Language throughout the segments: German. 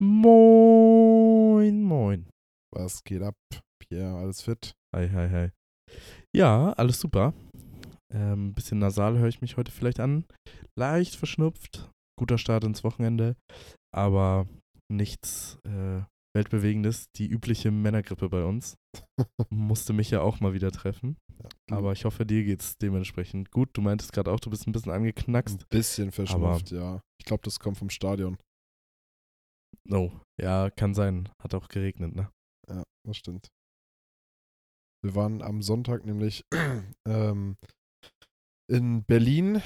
Moin, moin. Was geht ab? Pierre, alles fit? Hi, hi, hi. Ja, alles super. Ähm, bisschen nasal höre ich mich heute vielleicht an. Leicht verschnupft. Guter Start ins Wochenende. Aber nichts äh, Weltbewegendes. Die übliche Männergrippe bei uns. Musste mich ja auch mal wieder treffen. Ja, Aber ich hoffe, dir geht's dementsprechend gut. Du meintest gerade auch, du bist ein bisschen angeknackst. ein bisschen verschnupft, ja. Ich glaube, das kommt vom Stadion. Oh, ja, kann sein. Hat auch geregnet, ne? Ja, das stimmt. Wir waren am Sonntag nämlich ähm, in Berlin.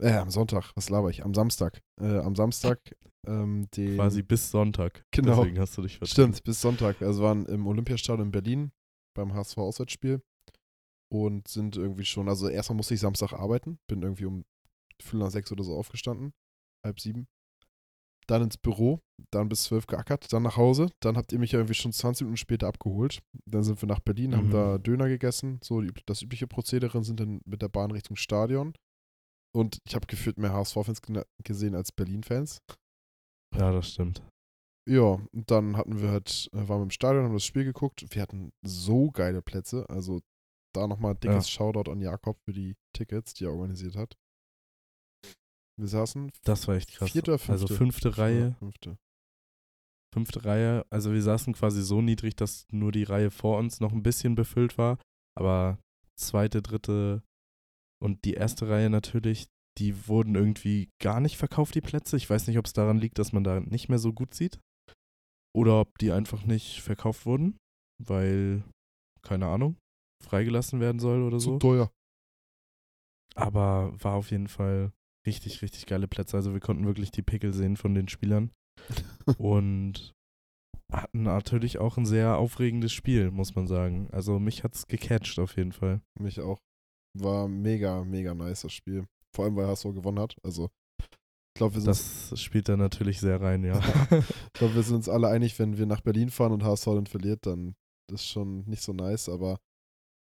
Äh, am Sonntag, was laber ich? Am Samstag. Äh, am Samstag, ähm, den. Quasi bis Sonntag. Genau. Deswegen hast du dich vertrieben. Stimmt, bis Sonntag. Also waren im Olympiastadion in Berlin beim HSV-Auswärtsspiel und sind irgendwie schon, also erstmal musste ich Samstag arbeiten, bin irgendwie um Viertel nach sechs oder so aufgestanden, halb sieben. Dann ins Büro, dann bis zwölf geackert, dann nach Hause. Dann habt ihr mich ja irgendwie schon 20 Minuten später abgeholt. Dann sind wir nach Berlin, haben Mhm. da Döner gegessen, so das übliche Prozedere, sind dann mit der Bahn Richtung Stadion. Und ich habe gefühlt mehr HSV-Fans gesehen als Berlin-Fans. Ja, das stimmt. Ja, und dann hatten wir halt, äh, waren wir im Stadion, haben das Spiel geguckt. Wir hatten so geile Plätze. Also da nochmal dickes Shoutout an Jakob für die Tickets, die er organisiert hat. Wir saßen Das war echt krass. vierte oder fünfte? Also fünfte Reihe, Fünfte. fünfte Reihe. Also wir saßen quasi so niedrig, dass nur die Reihe vor uns noch ein bisschen befüllt war. Aber zweite, dritte und die erste Reihe natürlich, die wurden irgendwie gar nicht verkauft, die Plätze. Ich weiß nicht, ob es daran liegt, dass man da nicht mehr so gut sieht. Oder ob die einfach nicht verkauft wurden, weil, keine Ahnung, freigelassen werden soll oder so. Zu teuer. Aber war auf jeden Fall richtig, richtig geile Plätze. Also wir konnten wirklich die Pickel sehen von den Spielern. und hatten natürlich auch ein sehr aufregendes Spiel, muss man sagen. Also mich hat's gecatcht auf jeden Fall. Mich auch. War mega, mega nice das Spiel. Vor allem, weil HSV gewonnen hat. Also, ich glaube, wir, sind Das spielt da natürlich sehr rein, ja. ich glaub, wir sind uns alle einig, wenn wir nach Berlin fahren und HSV dann verliert, dann ist schon nicht so nice, aber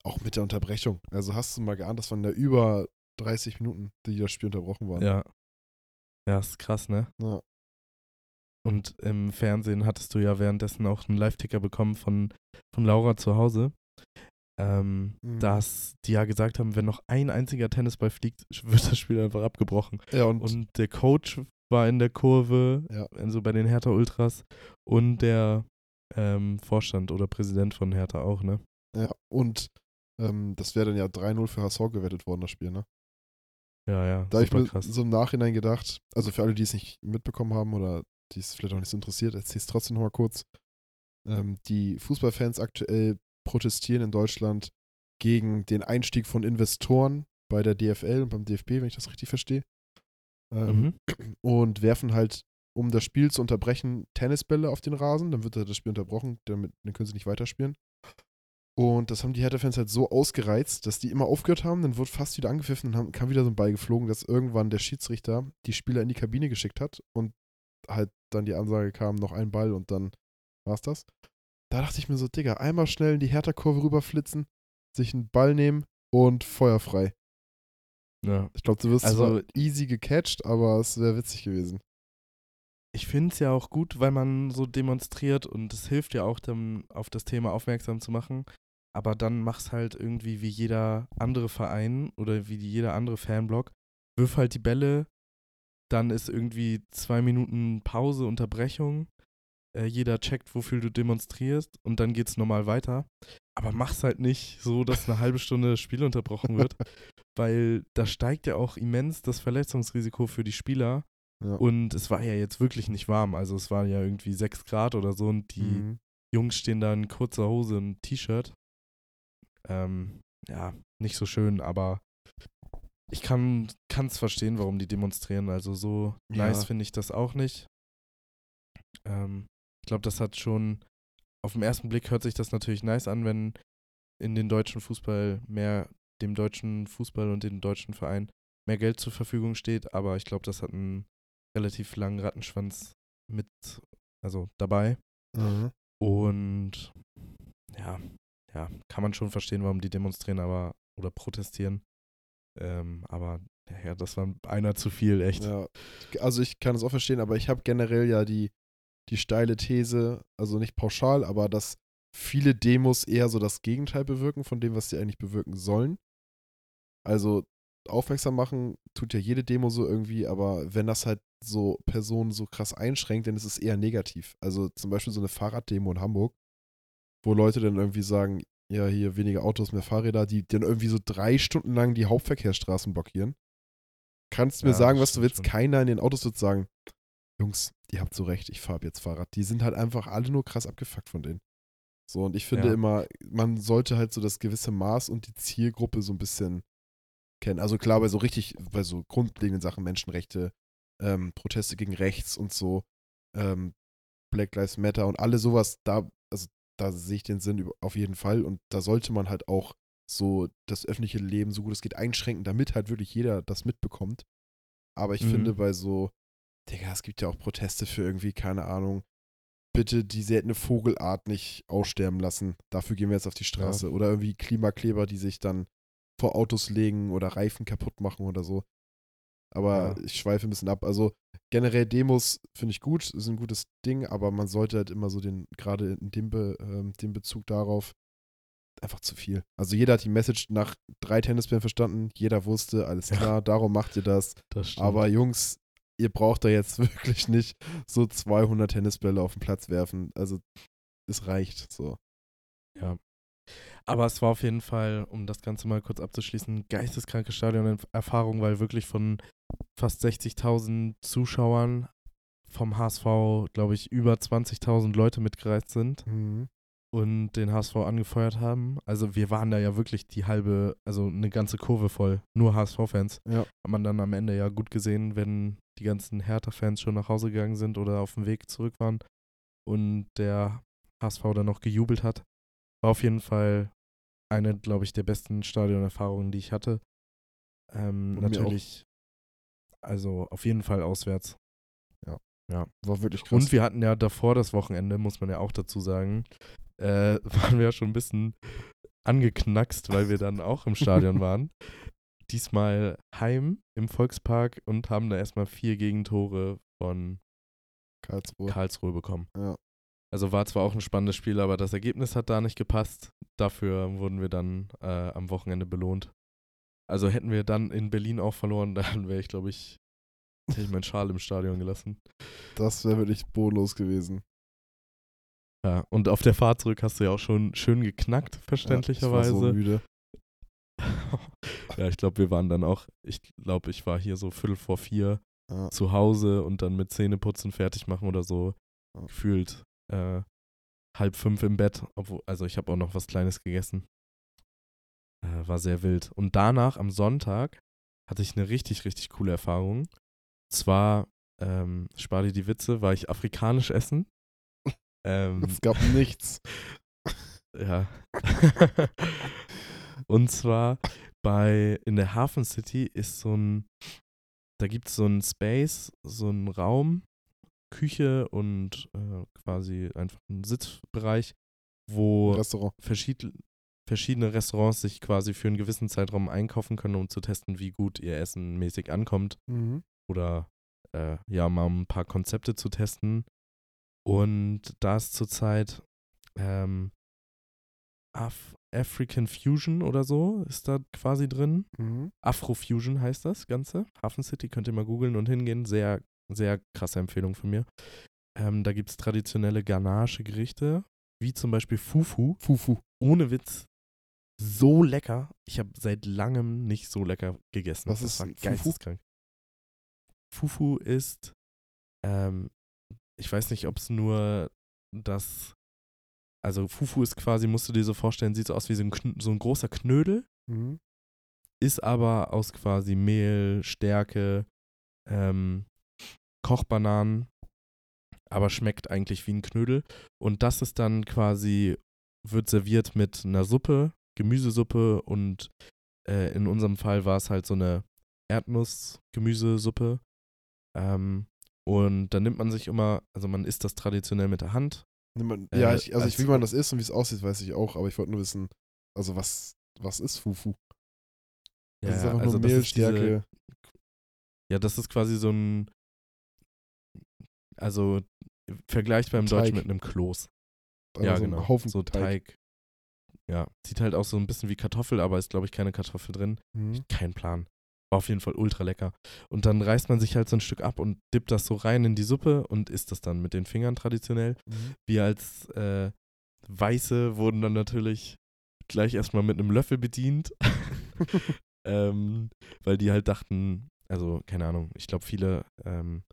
auch mit der Unterbrechung. Also hast du mal geahnt, das waren ja über 30 Minuten, die das Spiel unterbrochen waren. ja. Ja, ist krass, ne? Ja. Und im Fernsehen hattest du ja währenddessen auch einen Live-Ticker bekommen von, von Laura zu Hause. Ähm, Mhm. dass die ja gesagt haben, wenn noch ein einziger Tennisball fliegt, wird das Spiel einfach abgebrochen. Ja, und, Und der Coach war in der Kurve, Ja. also bei den Hertha Ultras und der ähm, Vorstand oder Präsident von Hertha auch, ne? ja, und ähm, das wäre dann ja 3-0 für HSV gewettet worden, das Spiel, ne? Ja, ja, Da habe ich mir krass. so im Nachhinein gedacht, also für alle, die es nicht mitbekommen haben oder die es vielleicht auch nicht so interessiert, erzähle ich es trotzdem nochmal kurz. Ähm, die Fußballfans aktuell protestieren in Deutschland gegen den Einstieg von Investoren bei der DFL und beim DFB, wenn ich das richtig verstehe. Ähm, Mhm. Und werfen halt, um das Spiel zu unterbrechen, Tennisbälle auf den Rasen. Dann wird das Spiel unterbrochen, damit, dann können sie nicht weiterspielen. Und das haben die Hertha-Fans halt so ausgereizt, dass die immer aufgehört haben. Dann wurde fast wieder angepfiffen, dann haben, kam wieder so ein Ball geflogen, dass irgendwann der Schiedsrichter die Spieler in die Kabine geschickt hat und halt dann die Ansage kam, noch ein Ball und dann war's das. Da dachte ich mir so, Digga, einmal schnell in die Hertha-Kurve rüberflitzen, sich einen Ball nehmen und feuerfrei. Ja. Ich glaube, du wirst Also- easy gecatcht, aber es wäre witzig gewesen. Ich finde es ja auch gut, weil man so demonstriert und es hilft ja auch, dann auf das Thema aufmerksam zu machen. Aber dann mach's halt irgendwie wie jeder andere Verein oder wie jeder andere Fanblock. Wirf halt die Bälle, dann ist irgendwie zwei Minuten Pause, Unterbrechung. Äh, jeder checkt, wofür du demonstrierst und dann geht's normal weiter. Aber mach's halt nicht so, dass eine halbe Stunde das Spiel unterbrochen wird, weil da steigt ja auch immens das Verletzungsrisiko für die Spieler. Ja. Und es war ja jetzt wirklich nicht warm. Also es waren ja irgendwie 6 Grad oder so und die Mhm. Jungs stehen da in kurzer Hose und T-Shirt. Ähm, ja, nicht so schön, aber ich kann es verstehen, warum die demonstrieren. Also so Ja. nice finde ich das auch nicht. Ähm, ich glaube, das hat schon, auf den ersten Blick hört sich das natürlich nice an, wenn in den deutschen Fußball mehr, dem deutschen Fußball und dem deutschen Verein mehr Geld zur Verfügung steht, aber ich glaube, das hat einen relativ langen Rattenschwanz mit, also dabei. Mhm. Und ja, ja, kann man schon verstehen, warum die demonstrieren, aber oder protestieren. Ähm, aber ja, das war einer zu viel, echt. Ja, also ich kann es auch verstehen, aber ich habe generell ja die die steile These, also nicht pauschal, aber dass viele Demos eher so das Gegenteil bewirken von dem, was sie eigentlich bewirken sollen. Also aufmerksam machen tut ja jede Demo so irgendwie, aber wenn das halt so Personen so krass einschränkt, dann ist es eher negativ. Also zum Beispiel so eine Fahrraddemo in Hamburg, wo Leute dann irgendwie sagen, ja, hier weniger Autos, mehr Fahrräder, die dann irgendwie so drei Stunden lang die Hauptverkehrsstraßen blockieren. Kannst du mir sagen, was du willst? schon. Keiner in den Autos wird sagen, Jungs, ihr habt so recht, ich fahre ab jetzt Fahrrad. Die sind halt einfach alle nur krass abgefuckt von denen. So, und ich finde Ja. immer, man sollte halt so das gewisse Maß und die Zielgruppe so ein bisschen kennen. Also klar, bei so richtig, bei so grundlegenden Sachen, Menschenrechte, ähm, Proteste gegen rechts und so, ähm, Black Lives Matter und alle sowas, da, also da sehe ich den Sinn auf jeden Fall. Und da sollte man halt auch so das öffentliche Leben so gut es geht einschränken, damit halt wirklich jeder das mitbekommt. Aber ich Mhm. finde bei so, Digga, es gibt ja auch Proteste für irgendwie, keine Ahnung, bitte die seltene Vogelart nicht aussterben lassen. Dafür gehen wir jetzt auf die Straße. Oder irgendwie Klimakleber, die sich dann vor Autos legen oder Reifen kaputt machen oder so. Aber Ja. ich schweife ein bisschen ab. Also generell Demos finde ich gut, ist ein gutes Ding, aber man sollte halt immer so den, gerade in dem, Be, ähm, dem Bezug darauf, einfach zu viel. Also jeder hat die Message nach drei Tennisbällen verstanden, jeder wusste, alles Ja. klar, darum macht ihr das. Das. Aber Jungs, ihr braucht da jetzt wirklich nicht so 200 Tennisbälle auf den Platz werfen. Also es reicht so. Ja. Aber es war auf jeden Fall, um das Ganze mal kurz abzuschließen, geisteskranke Stadionerfahrung, weil wirklich von fast 60.000 Zuschauern vom HSV, glaube ich, über 20.000 Leute mitgereist sind Mhm. und den HSV angefeuert haben. Also wir waren da ja wirklich die halbe, also eine ganze Kurve voll, nur HSV-Fans. Ja. Hat man dann am Ende ja gut gesehen, wenn die ganzen Hertha-Fans schon nach Hause gegangen sind oder auf dem Weg zurück waren und der HSV dann noch gejubelt hat. War auf jeden Fall eine, glaube ich, der besten Stadionerfahrungen, die ich hatte. Ähm, natürlich, also auf jeden Fall auswärts. War wirklich krass. Und wir hatten ja davor das Wochenende, muss man ja auch dazu sagen, äh, waren wir ja schon ein bisschen angeknackst, weil wir dann auch im Stadion waren. Diesmal heim im Volkspark und haben da erstmal vier Gegentore von Karlsruhe. Karlsruhe bekommen. Ja. Also war zwar auch ein spannendes Spiel, aber das Ergebnis hat da nicht gepasst. Dafür wurden wir dann äh, am Wochenende belohnt. Also hätten wir dann in Berlin auch verloren, dann wäre ich, glaube ich, hätte ich meinen Schal im Stadion gelassen. Das wäre wirklich bodenlos gewesen. Ja, und auf der Fahrt zurück hast du ja auch schon schön geknackt, Ja, verständlicherweise. ich war so müde. ja, ich glaube, wir waren dann auch, ich glaube, ich war hier so Viertel vor vier Ja. zu Hause und dann mit Zähneputzen fertig machen oder so. Ja. Gefühlt äh, halb fünf im Bett, obwohl, also ich habe auch noch was Kleines gegessen. Äh, war sehr wild. Und danach, am Sonntag, hatte ich eine richtig, richtig coole Erfahrung. Zwar, ähm, spar dir die Witze, war ich afrikanisch essen. Ähm, Es gab nichts. ja. Und zwar bei in der Hafen City ist so ein, da gibt es so ein Space, so einen Raum, Küche und äh, quasi einfach einen Sitzbereich, wo Restaurant. verschied verschiedene Restaurants sich quasi für einen gewissen Zeitraum einkaufen können, um zu testen, wie gut ihr Essen mäßig ankommt Mhm. oder äh, ja, mal ein paar Konzepte zu testen. Und da ist zurzeit ähm, Af African Fusion oder so ist da quasi drin. Mhm. Afrofusion heißt das Ganze. Hafen City könnt ihr mal googeln und hingehen. Sehr, sehr krasse Empfehlung von mir. Ähm, da gibt es traditionelle Ganache-Gerichte, wie zum Beispiel Fufu. Fufu. Ohne Witz. So lecker. Ich habe seit langem nicht so lecker gegessen. Was das ist war Fufu? geisteskrank. Fufu ist, ähm, ich weiß nicht, ob es nur das, also Fufu ist quasi, musst du dir so vorstellen, sieht so aus wie so ein, so ein großer Knödel, Mhm. ist aber aus quasi Mehl, Stärke, ähm, Kochbananen, aber schmeckt eigentlich wie ein Knödel. Und das ist dann quasi, wird serviert mit einer Suppe, Gemüsesuppe und äh, in unserem Fall war es halt so eine Erdnuss-Gemüsesuppe. Ähm, und dann nimmt man sich immer, also man isst das traditionell mit der Hand. Mal- Äh, Ja, ich, also ich, wie man das isst und wie es aussieht, weiß ich auch, aber ich wollte nur wissen, also was, was ist Fufu? Das ist einfach nur das Mehl, ist diese-. Ja, das ist quasi so ein. Also vergleichbar im Teig. Deutschen mit einem Kloß. Also ja, so genau. Haufen so Teig. Ja, sieht halt auch so ein bisschen wie Kartoffel, aber ist, glaube ich, keine Kartoffel drin. Mhm. Kein Plan. War auf jeden Fall ultra lecker. Und dann reißt man sich halt so ein Stück ab und dippt das so rein in die Suppe und isst das dann mit den Fingern traditionell. Mhm. Wir als äh, Weiße wurden dann natürlich gleich erstmal mit einem Löffel bedient. ähm, weil die halt dachten, also keine Ahnung, ich glaube, viele ähm,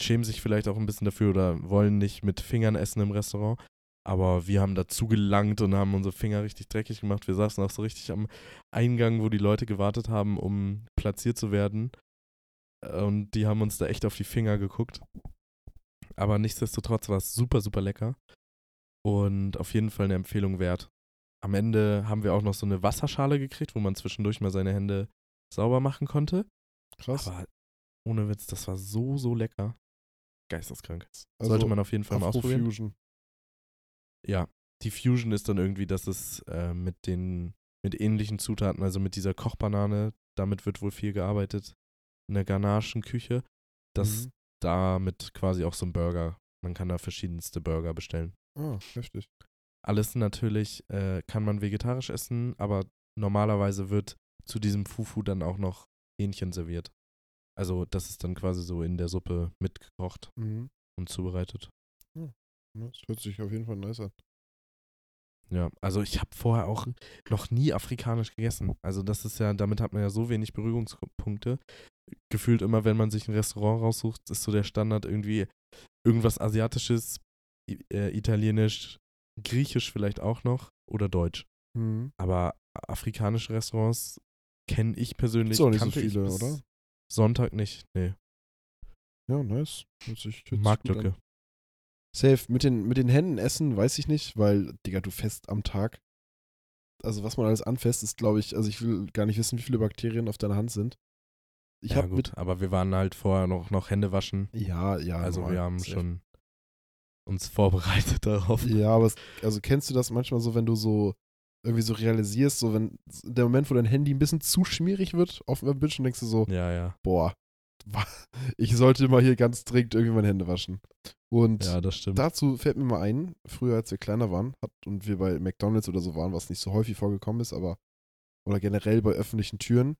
schämen sich vielleicht auch ein bisschen dafür oder wollen nicht mit Fingern essen im Restaurant. Aber wir haben dazu gelangt und haben unsere Finger richtig dreckig gemacht. Wir saßen auch so richtig am Eingang, wo die Leute gewartet haben, um platziert zu werden. Und die haben uns da echt auf die Finger geguckt. Aber nichtsdestotrotz war es super, super lecker. Und auf jeden Fall eine Empfehlung wert. Am Ende haben wir auch noch so eine Wasserschale gekriegt, wo man zwischendurch mal seine Hände sauber machen konnte. Krass. Aber ohne Witz, das war so, so lecker. Geisteskrank. Also Sollte man auf jeden Fall mal ausprobieren. Afro-Fusion. Ja, die Fusion ist dann irgendwie, dass es äh, mit den mit ähnlichen Zutaten, also mit dieser Kochbanane, damit wird wohl viel gearbeitet, in der Ganachenküche, dass Mhm. damit quasi auch so ein Burger, man kann da verschiedenste Burger bestellen. Ah, heftig. Alles natürlich äh, kann man vegetarisch essen, aber normalerweise wird zu diesem Fufu dann auch noch Hähnchen serviert. Also das ist dann quasi so in der Suppe mitgekocht Mhm. und zubereitet. Ja, Das hört sich auf jeden Fall nice an. Ja, also ich habe vorher auch noch nie afrikanisch gegessen. Also das ist ja, damit hat man ja so wenig Berührungspunkte. Gefühlt immer, wenn man sich ein Restaurant raussucht, ist so der Standard irgendwie irgendwas Asiatisches, äh, Italienisch, Griechisch vielleicht auch noch oder Deutsch. Mhm. Aber afrikanische Restaurants kenne ich persönlich. Gibt's auch nicht so viele, bis oder? Sonntag nicht, nee. Ja, nice. Marktlücke. Safe. Mit den, mit den Händen essen, weiß ich nicht, weil, Digga, du fest am Tag. Also, was man alles anfasst, ist, glaube ich, also ich will gar nicht wissen, wie viele Bakterien auf deiner Hand sind. Ich ja, gut, mit. aber wir waren halt vorher noch, noch Hände waschen. Ja, ja. also normal, wir haben safe. schon uns vorbereitet darauf. Ja, aber es, also kennst du das manchmal so, wenn du so irgendwie so realisierst, so wenn der Moment, wo dein Handy ein bisschen zu schmierig wird auf dem Bildschirm, denkst du so, Ja, ja. boah, ich sollte mal hier ganz dringend irgendwie meine Hände waschen. Und Ja, das stimmt. dazu fällt mir mal ein, früher als wir kleiner waren hat, und wir bei McDonalds oder so waren, was nicht so häufig vorgekommen ist, aber oder generell bei öffentlichen Türen.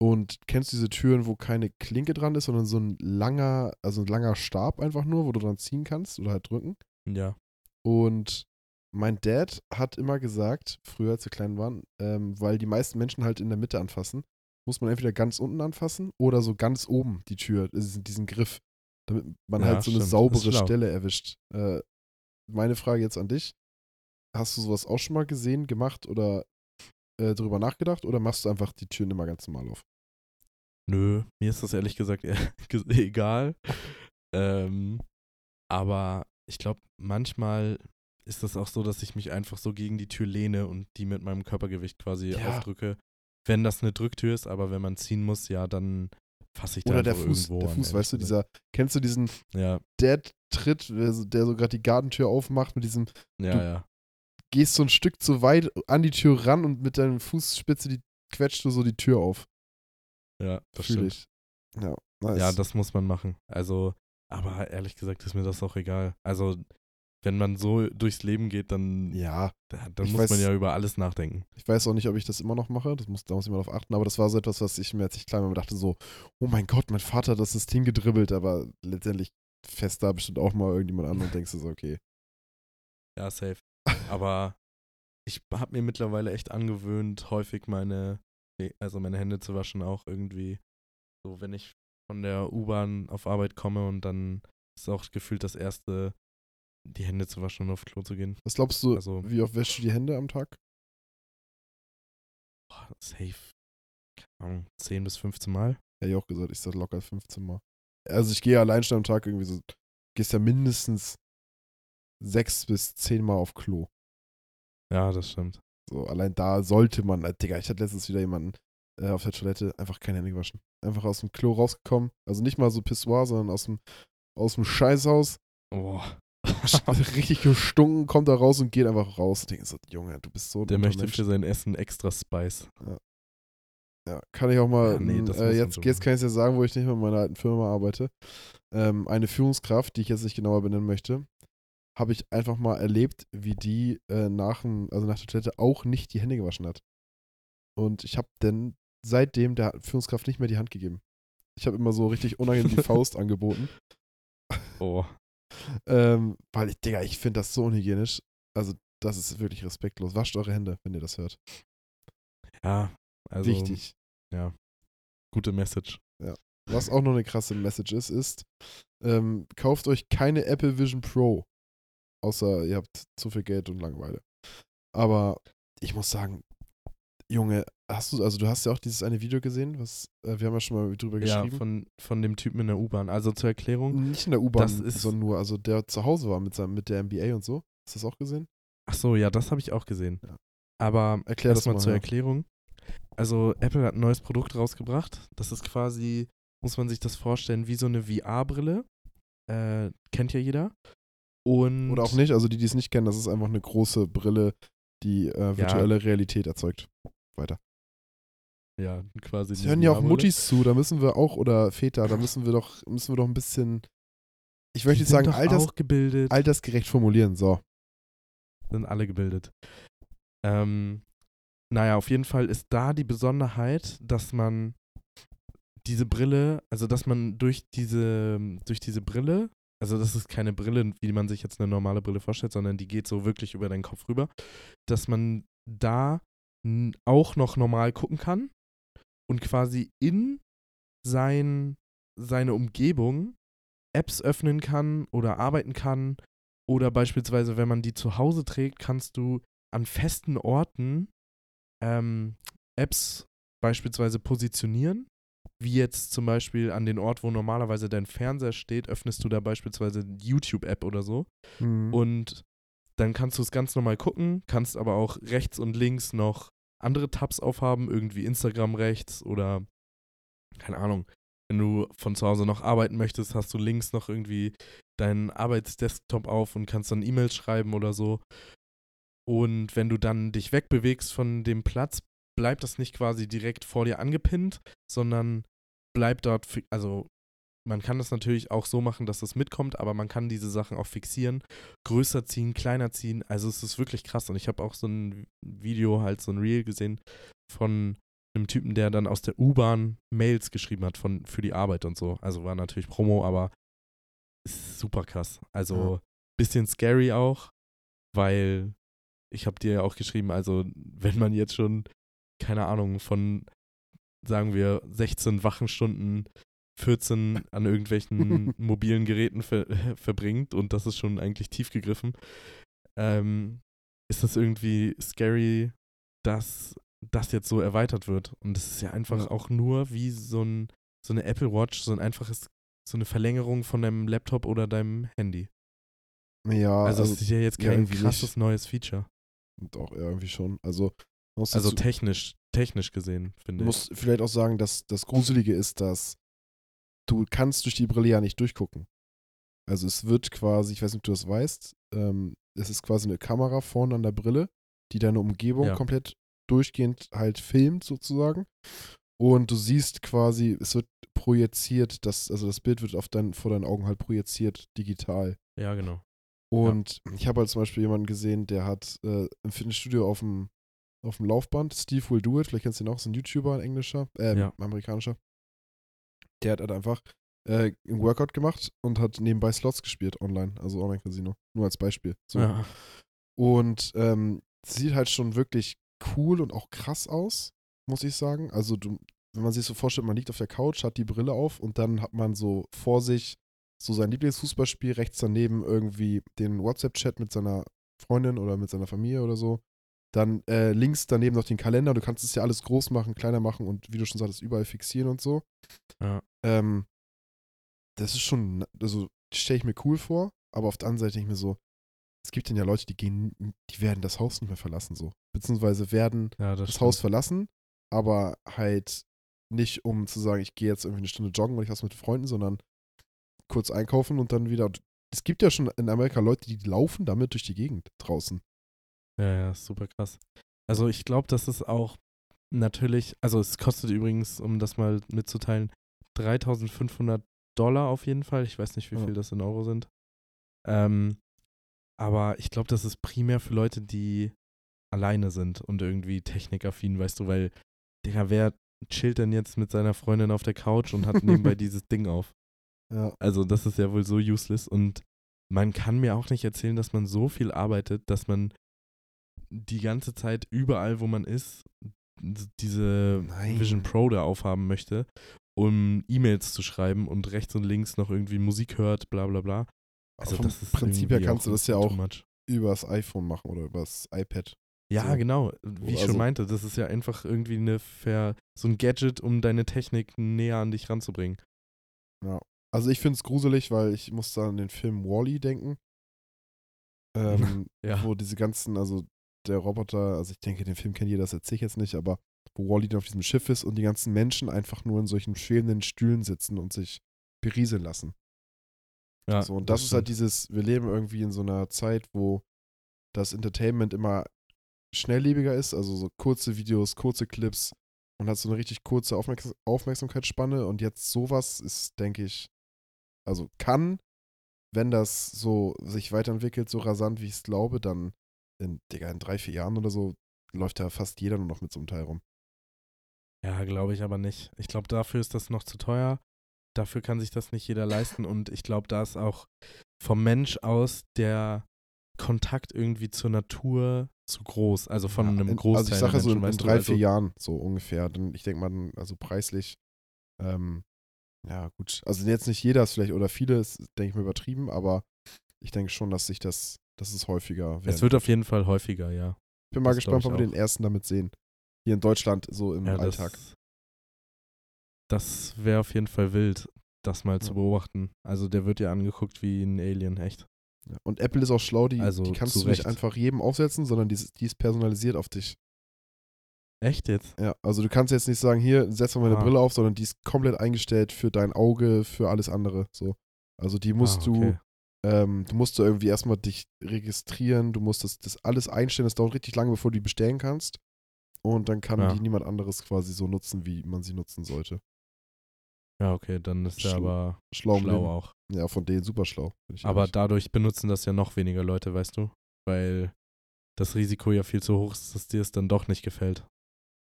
Und kennst du diese Türen, wo keine Klinke dran ist, sondern so ein langer, also ein langer Stab einfach nur, wo du dran ziehen kannst oder halt drücken? Ja. Und mein Dad hat immer gesagt, früher als wir klein waren, ähm, weil die meisten Menschen halt in der Mitte anfassen, muss man entweder ganz unten anfassen oder so ganz oben die Tür, diesen, diesen Griff, damit man Ja, halt so eine stimmt. Ist saubere. Stelle erwischt. Äh, meine Frage jetzt an dich: Hast du sowas auch schon mal gesehen, gemacht oder äh, drüber nachgedacht oder machst du einfach die Türen immer ganz normal auf? Nö, mir ist das ehrlich gesagt egal. ähm, aber ich glaube, manchmal ist das auch so, dass ich mich einfach so gegen die Tür lehne und die mit meinem Körpergewicht quasi Ja. aufdrücke. Wenn das eine Drücktür ist, aber wenn man ziehen muss, ja, dann fasse ich da Oder der Fuß, irgendwo der an, Fuß, ehrlich weißt du, dieser, kennst du diesen Ja, Dad-Tritt, der so, gerade die Gartentür aufmacht mit diesem ja, Du- ja. gehst so ein Stück zu weit an die Tür ran und mit deiner Fußspitze die quetscht du so die Tür auf. Ja, das Fühl stimmt. ich. Ja, nice. Ja, das muss man machen. Also, aber ehrlich gesagt ist mir das auch egal. Also, wenn man so durchs Leben geht, dann, ja, da- dann muss man weiß- ja über alles nachdenken. ich weiß auch nicht, ob ich das immer noch mache. Das muss, da muss ich mal drauf achten. Aber das war so etwas, was ich mir, als ich klein war, dachte so, oh mein Gott, mein Vater hat das System gedribbelt. Aber letztendlich fest da bestimmt auch mal irgendjemand an und denkst du so, okay. Ja, safe. Aber ich habe mir mittlerweile echt angewöhnt, häufig meine, also meine Hände zu waschen, auch irgendwie. So, wenn ich von der U-Bahn auf Arbeit komme und dann ist auch gefühlt das erste, die Hände zu waschen und auf Klo zu gehen. Was glaubst du, Also- wie oft wäschst du die Hände am Tag? Boah, safe. Keine Ahnung, 10 bis 15 Mal. Hätte ich auch gesagt, ich sag locker 15 Mal. Also ich gehe allein schon am Tag irgendwie so, gehst ja mindestens sechs bis zehn Mal auf Klo. Ja, das stimmt. So, allein da sollte man, äh, Digga, ich hatte letztens wieder jemanden äh, auf der Toilette einfach keine Hände gewaschen. Einfach aus dem Klo rausgekommen. Also nicht mal so Pissoir, sondern aus dem, aus dem Scheißhaus. Boah. Richtig gestunken, kommt da raus und geht einfach raus. Ich denke so, Junge, du bist so Der möchte Mensch. für sein Essen extra Spice. Ja, kann ich auch mal. Ja, nee, das äh, jetzt, jetzt kann ich es ja sagen, wo ich nicht mehr in meiner alten Firma arbeite. Ähm, eine Führungskraft, die ich jetzt nicht genauer benennen möchte, habe ich einfach mal erlebt, wie die äh, nach, also nach der Toilette auch nicht die Hände gewaschen hat. Und ich habe dann seitdem der Führungskraft nicht mehr die Hand gegeben. Ich habe immer so richtig unangenehm die Faust angeboten. Oh. Ähm, weil ich, Digga, ich finde das so unhygienisch. Also, das ist wirklich respektlos. Wascht eure Hände, wenn ihr das hört. Ja, also Wichtig. gute Message. Was auch noch eine krasse Message ist, ist, ähm, kauft euch keine Apple Vision Pro. Außer ihr habt zu viel Geld und Langeweile. Aber ich muss sagen, Junge, hast du, also du hast ja auch dieses eine Video gesehen, was, äh, wir haben ja schon mal drüber Ja, geschrieben. von, von dem Typen in der U-Bahn. Also zur Erklärung. Nicht in der U-Bahn, sondern nur, also der zu Hause war mit, seinem, mit der MBA und so. Hast du das auch gesehen? Ach so, ja, das habe ich auch gesehen. Ja. Aber Erklär das erstmal mal, zur ja. Erklärung. Also Apple hat ein neues Produkt rausgebracht. Das ist quasi, muss man sich das vorstellen, wie so eine VR-Brille. Äh, kennt ja jeder. Und Oder auch nicht, also die, die es nicht kennen, das ist einfach eine große Brille, die äh, virtuelle Realität erzeugt. Weiter. Ja, quasi. Es die hören ja auch. Muttis zu, da müssen wir auch, oder Väter, da müssen wir doch, müssen wir doch ein bisschen, ich möchte sind sagen, alters, altersgerecht formulieren. So. sind alle gebildet. Ähm, naja, auf jeden Fall ist da die Besonderheit, dass man diese Brille, also dass man durch diese, durch diese Brille, also das ist keine Brille, wie man sich jetzt eine normale Brille vorstellt, sondern die geht so wirklich über deinen Kopf rüber, dass man da auch noch normal gucken kann und quasi in sein, seine Umgebung Apps öffnen kann oder arbeiten kann oder beispielsweise, wenn man die zu Hause trägt, kannst du an festen Orten ähm, Apps beispielsweise positionieren. Wie jetzt zum Beispiel an den Ort, wo normalerweise dein Fernseher steht, öffnest du da beispielsweise die YouTube-App oder so. Mhm. Und dann kannst du es ganz normal gucken, kannst aber auch rechts und links noch andere Tabs aufhaben, irgendwie Instagram rechts oder keine Ahnung. Wenn du von zu Hause noch arbeiten möchtest, hast du links noch irgendwie deinen Arbeitsdesktop auf und kannst dann E-Mails schreiben oder so. Und wenn du dann dich wegbewegst von dem Platz, bleibt das nicht quasi direkt vor dir angepinnt, sondern bleibt dort, also man kann das natürlich auch so machen, dass das mitkommt, aber man kann diese Sachen auch fixieren, größer ziehen, kleiner ziehen. Also es ist wirklich krass. Und ich habe auch so ein Video, halt so ein Reel gesehen von einem Typen, der dann aus der U-Bahn Mails geschrieben hat von, für die Arbeit und so. Also war natürlich Promo, aber ist super krass. Also bisschen scary auch, weil ich habe dir ja auch geschrieben, also wenn man jetzt schon, keine Ahnung, von, sagen wir, 16 Wachenstunden 14 an irgendwelchen mobilen Geräten ver verbringt und das ist schon eigentlich tief gegriffen, ähm, ist das irgendwie scary, dass das jetzt so erweitert wird. Und es ist ja einfach auch nur wie so, ein, so eine Apple Watch, so ein einfaches, so eine Verlängerung von deinem Laptop oder deinem Handy. ja, Also, also, es ist ja jetzt kein krasses neues Feature. doch, irgendwie schon. Also, muss Also technisch, technisch gesehen, finde ich. musst vielleicht auch sagen, dass das Gruselige ist, dass du kannst durch die Brille ja nicht durchgucken. Also es wird quasi, ich weiß nicht, ob du das weißt, ähm, es ist quasi eine Kamera vorne an der Brille, die deine Umgebung Ja. komplett durchgehend halt filmt sozusagen. Und du siehst quasi, es wird projiziert, das, also das Bild wird auf dein, vor deinen Augen halt projiziert, digital. Ja, genau. Und ich habe halt zum Beispiel jemanden gesehen, der hat äh, im Fitnessstudio auf dem, auf dem Laufband, Steve Will Do It, vielleicht kennst du ihn auch, ist ein YouTuber, ein englischer, äh, Ja. amerikanischer. Der hat halt einfach äh, einen Workout gemacht und hat nebenbei Slots gespielt online, also Online-Casino. Nur als Beispiel. So. Ja. Und ähm, sieht halt schon wirklich cool und auch krass aus, muss ich sagen. Also du, wenn man sich so vorstellt, man liegt auf der Couch, hat die Brille auf und dann hat man so vor sich so sein Lieblingsfußballspiel, rechts daneben irgendwie den WhatsApp-Chat mit seiner Freundin oder mit seiner Familie oder so. Dann äh, links daneben noch den Kalender. Du kannst es ja alles groß machen, kleiner machen und wie du schon sagtest, überall fixieren und so. Ja. Ähm, das ist schon, also stelle ich mir cool vor, aber auf der anderen Seite denke ich mir so, es gibt dann ja Leute, die gehen, die werden das Haus nicht mehr verlassen, so. Beziehungsweise werden ja, das, das. Haus verlassen, aber halt nicht, um zu sagen, ich gehe jetzt irgendwie eine Stunde joggen, weil ich was mit Freunden, sondern kurz einkaufen und dann wieder. Es gibt ja schon in Amerika Leute, die laufen damit durch die Gegend draußen. Ja, ja, super krass. Also ich glaube, das ist auch natürlich, also es kostet übrigens, um das mal mitzuteilen, 3500 Dollar auf jeden Fall. Ich weiß nicht, wie Ja. viel das in Euro sind. Ähm, aber ich glaube, das ist primär für Leute, die alleine sind und irgendwie technikaffin, weißt du, weil, Digga, wer chillt denn jetzt mit seiner Freundin auf der Couch und hat nebenbei dieses Ding auf? Ja. Also, das ist ja wohl so useless und man kann mir auch nicht erzählen, dass man so viel arbeitet, dass man die ganze Zeit überall, wo man ist, diese Nein. Vision Pro da aufhaben möchte, um E-Mails zu schreiben und rechts und links noch irgendwie Musik hört, bla bla bla. Also vom das ist Prinzip her kannst du das ja auch übers iPhone machen oder übers iPad. Ja, so. genau. Wie ich Also- schon meinte, das ist ja einfach irgendwie eine Ver so ein Gadget, um deine Technik näher an dich ranzubringen. Also ich finde es gruselig, weil ich muss da an den Film Wally denken. Ähm, Ja. wo diese ganzen, also der Roboter, also ich denke, den Film kennt jeder, das erzähle ich jetzt nicht, aber wo Wally dann auf diesem Schiff ist und die ganzen Menschen einfach nur in solchen schwebenden Stühlen sitzen und sich berieseln lassen. ja so, und das, ist halt dieses, wir leben irgendwie in so einer Zeit, wo das Entertainment immer schnelllebiger ist, also so kurze Videos, kurze Clips und hat so eine richtig kurze Aufmerks Aufmerksamkeitsspanne und jetzt sowas ist, denke ich, also kann, wenn das so sich weiterentwickelt, so rasant, wie ich es glaube, dann in, Digga, in drei, vier Jahren oder so läuft da fast jeder nur noch mit so einem Teil rum. Ja, glaube ich aber nicht. Ich glaube, dafür ist das noch zu teuer. Dafür kann sich das nicht jeder leisten. Und ich glaube, da ist auch vom Mensch aus der Kontakt irgendwie zur Natur zu groß. Also von Ja, einem in, Großteil Also ich sage ja so in, in drei, also, vier Jahren so ungefähr. Dann, ich denke mal, also preislich, ähm, ja gut. Also jetzt nicht jeder ist vielleicht oder viele, ist, denke ich mal, übertrieben, aber ich denke schon, dass sich das, dass es häufiger Es werden wird auf jeden Fall häufiger, ja. Ich bin mal das gespannt, wann wir den ersten damit sehen. Hier in Deutschland, so im ja Alltag. Das, das wäre auf jeden Fall wild, das mal zu Ja. beobachten. Also der wird ja angeguckt wie ein Alien, echt. Ja. Und Apple ist auch schlau, die, Also, die kannst zu du nicht einfach jedem aufsetzen, sondern die, ist- die ist personalisiert auf dich. Echt jetzt? Ja, also du kannst jetzt nicht sagen, hier, setz mal meine Ah. Brille auf, sondern die ist komplett eingestellt für dein Auge, für alles andere. So. Also die musst ah, du, okay. Ähm, du musst da irgendwie erstmal dich registrieren, du musst das, das alles einstellen, das dauert richtig lange, bevor du die bestellen kannst. Und dann kann Ja. die niemand anderes quasi so nutzen, wie man sie nutzen sollte. Ja, okay, dann ist er Schlau- aber Schlau, schlau auch. Ja, von denen super schlau. Aber ehrlich. dadurch benutzen das ja noch weniger Leute, weißt du? Weil das Risiko ja viel zu hoch ist, dass dir es dann doch nicht gefällt.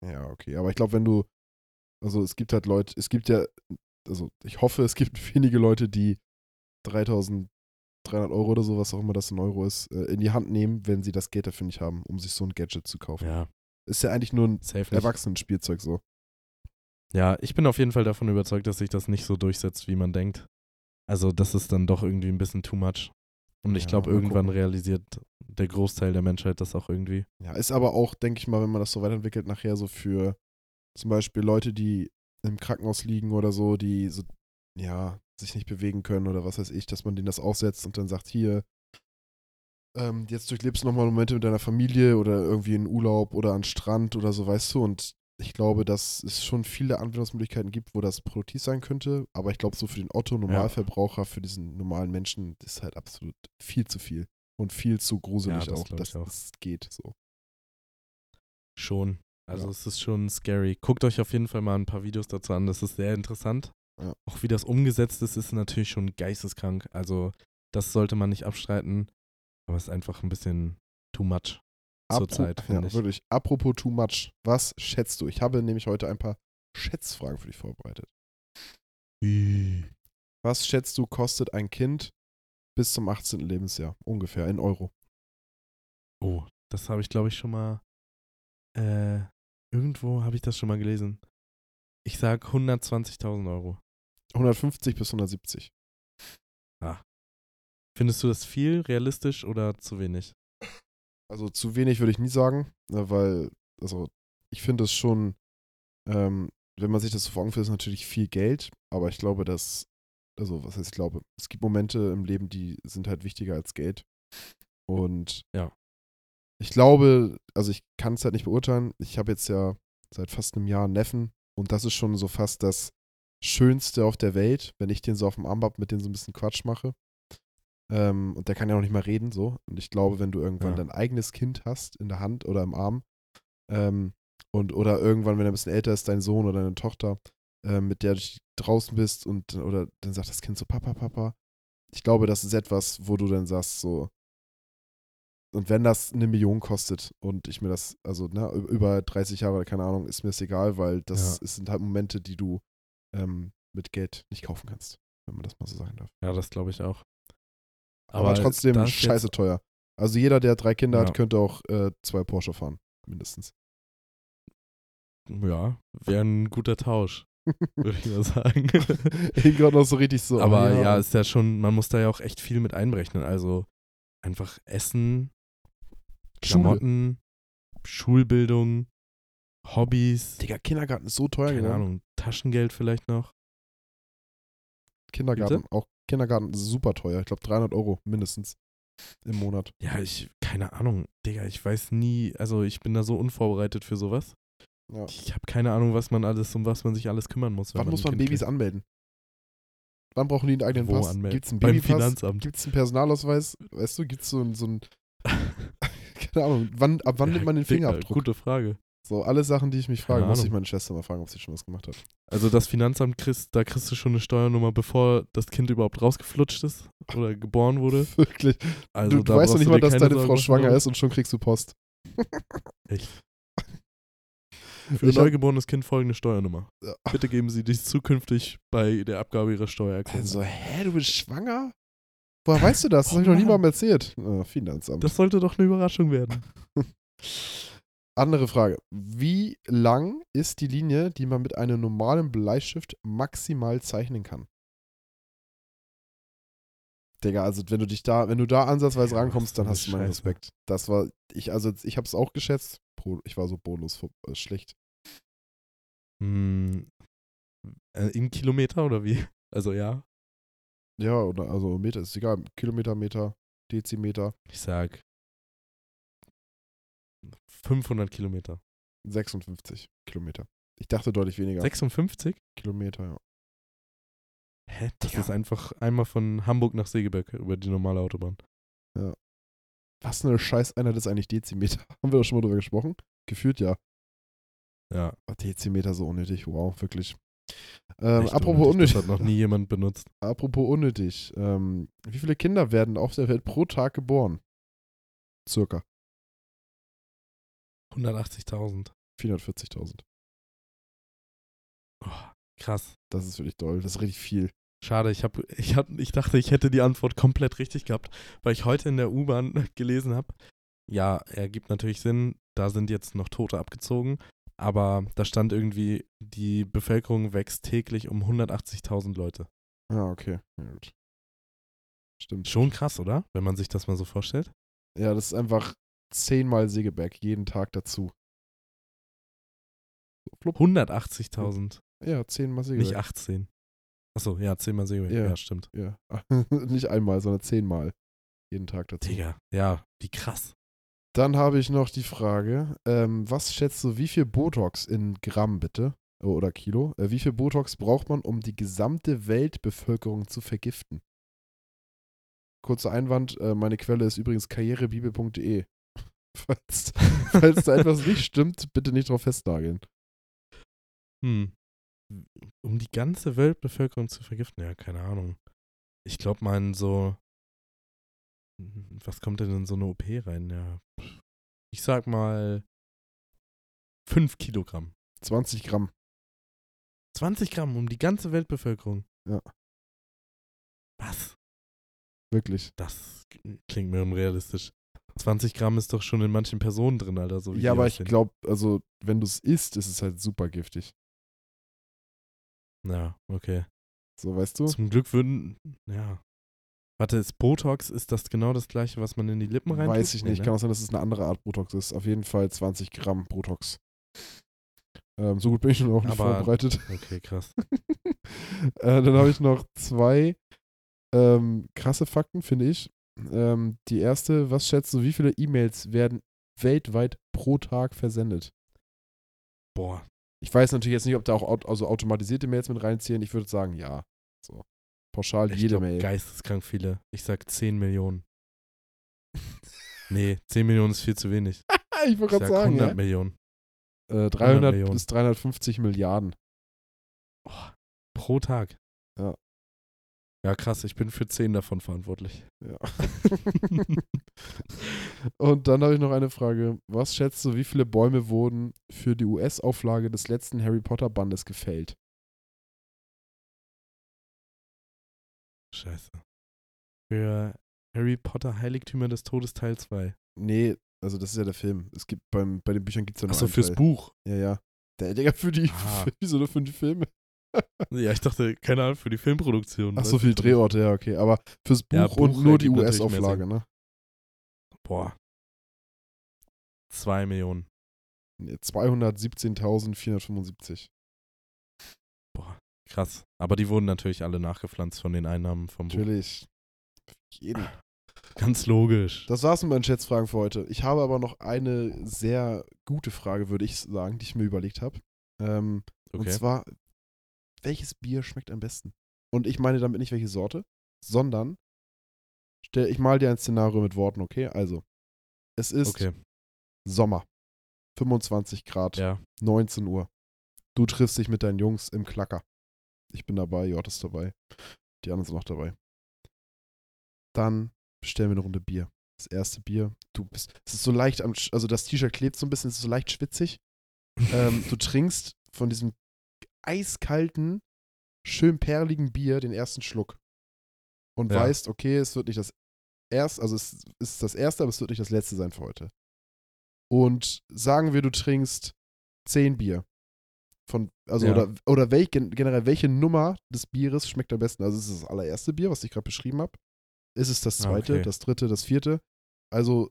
Ja, okay. Aber ich glaube, wenn du, also es gibt halt Leute, es gibt ja, also ich hoffe, es gibt wenige Leute, die 3300 Euro oder so, was auch immer das in Euro ist, äh, in die Hand nehmen, wenn sie das Geld dafür nicht haben, um sich so ein Gadget zu kaufen. Ja, Ist ja eigentlich nur ein. Erwachsenenspielzeug so. Ja, ich bin auf jeden Fall davon überzeugt, dass sich das nicht so durchsetzt, wie man denkt. Also das ist dann doch irgendwie ein bisschen too much. Und ich Ja, glaube, irgendwann gucken. realisiert der Großteil der Menschheit das auch irgendwie. Ja, ist aber auch, denke ich mal, wenn man das so weiterentwickelt, nachher so für zum Beispiel Leute, die im Krankenhaus liegen oder so, die so, ja, sich nicht bewegen können oder was weiß ich, dass man denen das aufsetzt und dann sagt, hier, ähm, jetzt durchlebst du nochmal Momente mit deiner Familie oder irgendwie in Urlaub oder an Strand oder so, weißt du, und ich glaube, dass es schon viele Anwendungsmöglichkeiten gibt, wo das produktiv sein könnte, aber ich glaube, so für den Otto-Normalverbraucher, für diesen normalen Menschen, ist halt absolut viel zu viel und viel zu gruselig Ja, das auch, dass auch. das geht so. Schon. Also Ja. es ist schon scary. Guckt euch auf jeden Fall mal ein paar Videos dazu an. Das ist sehr interessant. Auch wie das umgesetzt ist, ist natürlich schon geisteskrank. Also das sollte man nicht abstreiten. Aber es ist einfach ein bisschen too much zur Apro- Zeit, ja, finde ich. wirklich. Apropos too much. Was schätzt du? Ich habe nämlich heute ein paar Schätzfragen für dich vorbereitet. Was schätzt du, kostet ein Kind bis zum 18. Lebensjahr? Ungefähr in Euro. Oh, das habe ich, glaube ich, schon mal. Äh, irgendwo habe ich das schon mal gelesen. Ich sag 120.000 Euro. 150 bis 170. Findest du das viel realistisch oder zu wenig? Also zu wenig würde ich nie sagen, ne, weil, also ich finde es schon, ähm, wenn man sich das so vor Augen führt, ist natürlich viel Geld, aber ich glaube, dass, also was heißt ich glaube, es gibt Momente im Leben, die sind halt wichtiger als Geld. Und Ja. ich glaube, also ich kann es halt nicht beurteilen. Ich habe jetzt ja seit fast einem Jahr einen Neffen und das ist schon so fast das Schönste auf der Welt, wenn ich den so auf dem Arm hab, mit dem so ein bisschen Quatsch mache. Ähm, und der kann ja noch nicht mal reden, so. Und ich glaube, wenn du irgendwann Ja. dein eigenes Kind hast in der Hand oder im Arm, ähm, Und, oder irgendwann, wenn er ein bisschen älter ist, dein Sohn oder deine Tochter, äh, mit der du draußen bist und oder dann sagt das Kind so, Papa, Papa. Ich glaube, das ist etwas, wo du dann sagst, so, und wenn das eine Million kostet und ich mir das, also ne, über 30 Jahre, keine Ahnung, ist mir das egal, weil das Ja. sind halt Momente, die du ähm, mit Geld nicht kaufen kannst, wenn man das mal so sagen darf. Ja, das glaube ich auch. Aber, trotzdem das scheiße teuer. Also jeder, der drei Kinder Ja. hat, könnte auch äh, zwei Porsche fahren, mindestens. Ja, wäre ein guter Tausch, würde ich mal sagen. Ihn gerade noch so richtig so. Aber oh, ja, ist ja schon, man muss da ja auch echt viel mit einberechnen. Also einfach Essen, Schule. Klamotten, Schulbildung, Hobbys, Digga, Kindergarten ist so teuer keine geworden. Ahnung, Taschengeld vielleicht noch. Kindergarten, auch Kindergarten ist super teuer. Ich glaube 300 Euro mindestens im Monat. Ja, ich, keine Ahnung, Digga, ich weiß nie, also ich bin da so unvorbereitet für sowas. Ja. Ich habe keine Ahnung, was man alles, um was man sich alles kümmern muss. Wann muss man Kind Babys kriegt. anmelden? Wann brauchen die einen eigenen Wo Pass? anmelden? Gibt es einen Beim Babypass? Finanzamt. Gibt es einen Personalausweis? Weißt du, gibt es so ein, so ein keine Ahnung, wann, ab wann Ja, nimmt man den Fingerabdruck? Gute Frage. So, alle Sachen, die ich mich frage, muss ich meine Schwester mal fragen, ob sie schon was gemacht hat. Also das Finanzamt kriegst, da kriegst du schon eine Steuernummer, bevor das Kind überhaupt rausgeflutscht ist oder geboren wurde. Wirklich. Also du, du weißt doch nicht mal, dass deine Sorgen Frau schwanger ist und schon kriegst du Post. Echt. Für hab- neugeborenes Kind folgende Steuernummer. Bitte geben Sie dies zukünftig bei der Abgabe Ihrer Steuererklärung. So, hä, du bist schwanger? Woher weißt du das? Das Oh habe ich noch niemandem erzählt. Ah, Finanzamt. Das sollte doch eine Überraschung werden. Andere Frage. Wie lang ist die Linie, die man mit einem normalen Bleistift maximal zeichnen kann? Digga, also wenn du dich da, wenn du da ansatzweise Ja, rankommst, dann hast du meinen. Respekt. Das war, ich, also ich habe es auch geschätzt. Ich war so bonus äh, schlecht. Hm, äh, in Kilometer oder wie? Also ja, Ja, oder also Meter ist egal. Kilometer, Meter, Dezimeter, ich sag 500 Kilometer. 56 Kilometer. Ich dachte deutlich weniger. 56? Kilometer, ja. Hä? Das Digga. ist einfach einmal von Hamburg nach Segeberg über die normale Autobahn. Was eine Scheißeinheit ist eigentlich Dezimeter? Haben wir doch schon mal drüber gesprochen? Gefühlt ja. Ja. Oh, Dezimeter so unnötig, wow, wirklich. Ähm, apropos unnötig. Das hat noch nie jemand benutzt. Apropos unnötig. Ähm, wie viele Kinder werden auf der Welt pro Tag geboren? Circa 180.000. 440.000. Oh, krass. Das ist wirklich doll. Das ist richtig viel. Schade, ich, hab, ich, hab, ich dachte, ich hätte die Antwort komplett richtig gehabt, weil ich heute in der U-Bahn gelesen habe. Ja, ergibt natürlich Sinn, da sind jetzt noch Tote abgezogen, aber da stand irgendwie, die Bevölkerung wächst täglich um 180.000 Leute. Ah, okay. Ja, gut. Stimmt. Schon krass, oder? Wenn man sich das mal so vorstellt. Ja, das ist einfach zehnmal Segeberg jeden Tag dazu. So, flupp. 180.000, Ja, zehnmal nicht Segeberg. 18. Achso, ja, 10 mal Segeberg. Ja. Ja. stimmt. Ja. Nicht einmal, sondern zehnmal jeden Tag dazu. Digga, ja, wie krass. Dann habe ich noch die Frage, ähm, was schätzt du, wie viel Botox in Gramm bitte Oh, oder Kilo, äh, wie viel Botox braucht man, um die gesamte Weltbevölkerung zu vergiften? Kurzer Einwand, äh, meine Quelle ist übrigens karrierebibel.de. Falls, falls da etwas nicht stimmt, bitte nicht drauf festnageln. Hm. Um die ganze Weltbevölkerung zu vergiften, ja, keine Ahnung. Ich glaube mal in so. Was kommt denn in so eine OP rein? Ja. Ich sag mal 5 Kilogramm. 20 Gramm. 20 Gramm um die ganze Weltbevölkerung. Ja. Was? Wirklich. Das klingt mir unrealistisch. 20 Gramm ist doch schon in manchen Personen drin, Alter. So wie ja, aber ich glaube, also, wenn du es isst, ist es halt super giftig. Ja, okay. So, weißt du? Zum Glück würden. Ja. Warte, ist Botox, ist das genau das gleiche, was man in die Lippen rein Weiß ich nicht. Nee, Kann ne? auch sein, dass es eine andere Art Botox ist. Auf jeden Fall 20 Gramm Botox. Ähm, so gut bin ich schon auch nicht Aber- vorbereitet. Okay, krass. äh, dann habe ich noch zwei ähm, krasse Fakten, finde ich. Ähm, die erste, was schätzt du, wie viele E-Mails werden weltweit pro Tag versendet? Boah, Ich weiß natürlich jetzt nicht, ob da auch aut also automatisierte Mails mit reinziehen. Ich würde sagen, ja. So. Pauschal ich jede glaub, Mail. geisteskrank viele. Ich sag 10 Millionen. Nee, 10 Millionen ist viel zu wenig. ich wollte gerade sag sagen, 100 ja. Millionen. Äh, 300 Millionen. bis 350 Milliarden. Oh, pro Tag. Ja. Ja, krass, ich bin für 10 davon verantwortlich. Ja. Und dann habe ich noch eine Frage. Was schätzt du, wie viele Bäume wurden für die US-Auflage des letzten Harry Potter-Bandes gefällt? Scheiße. Für Harry Potter Heiligtümer des Todes Teil 2. Nee, also das ist ja der Film. Es gibt beim, bei den Büchern gibt es ja nur Achso, fürs Teil. Buch. Ja, ja. Der Digga, für die, Ah. für, wieso nur für die Filme? Ja, ich dachte, keine Ahnung, für die Filmproduktion. Ach so, für- Drehorte, ja, okay. Aber fürs Buch, Ja, und Buch nur die natürlich US-Auflage, ne? Boah. 2 Millionen. Nee, 217.475. Boah, krass. Aber die wurden natürlich alle nachgepflanzt von den Einnahmen vom Buch. Natürlich. Jeden. Ganz logisch. Das war's mit meinen Schätzfragen für heute. Ich habe aber noch eine sehr gute Frage, würde ich sagen, die ich mir überlegt habe. Ähm, Und Okay. zwar, welches Bier schmeckt am besten? Und ich meine damit nicht welche Sorte, sondern stell, ich mal dir ein Szenario mit Worten, okay? Also, es ist Okay. Sommer. 25 Grad, Ja. 19 Uhr. Du triffst dich mit deinen Jungs im Klacker. Ich bin dabei, Jort ist dabei. Die anderen sind auch dabei. Dann bestellen wir eine Runde Bier. Das erste Bier. Du bist, es ist so leicht am, also das T-Shirt klebt so ein bisschen, es ist so leicht schwitzig. ähm, du trinkst von diesem eiskalten, schön perligen Bier den ersten Schluck. Und Ja. weißt, okay, es wird nicht das erste, also es ist das erste, aber es wird nicht das letzte sein für heute. Und sagen wir, du trinkst zehn Bier. Von, also, Ja. oder, oder welch, gen- generell, welche Nummer des Bieres schmeckt am besten? Also, ist es das allererste Bier, was ich gerade beschrieben habe? Ist es das Ah, zweite, okay. das dritte, das vierte? Also,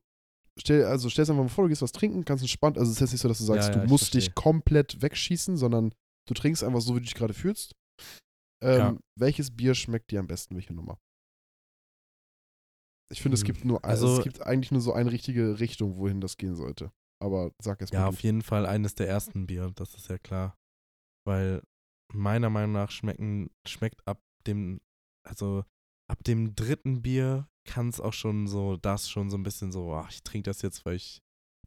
stell, also stell dir einfach mal vor, du gehst was trinken, ganz entspannt. Also, es ist jetzt nicht so, dass du sagst, Ja, ja, du musst dich verstehe. komplett wegschießen, sondern du trinkst einfach so, wie du dich gerade fühlst. Ähm, Ja. Welches Bier schmeckt dir am besten? Welche Nummer? Ich finde, es Hm, gibt nur, also, also- es gibt eigentlich nur so eine richtige Richtung, wohin das gehen sollte. Aber sag erst Ja, mal. auf jeden Fall eines der ersten Bier, das ist ja klar. Weil meiner Meinung nach schmecken, schmeckt ab dem, also ab dem dritten Bier kann es auch schon so, das schon so ein bisschen so, ach, ich trinke das jetzt, weil ich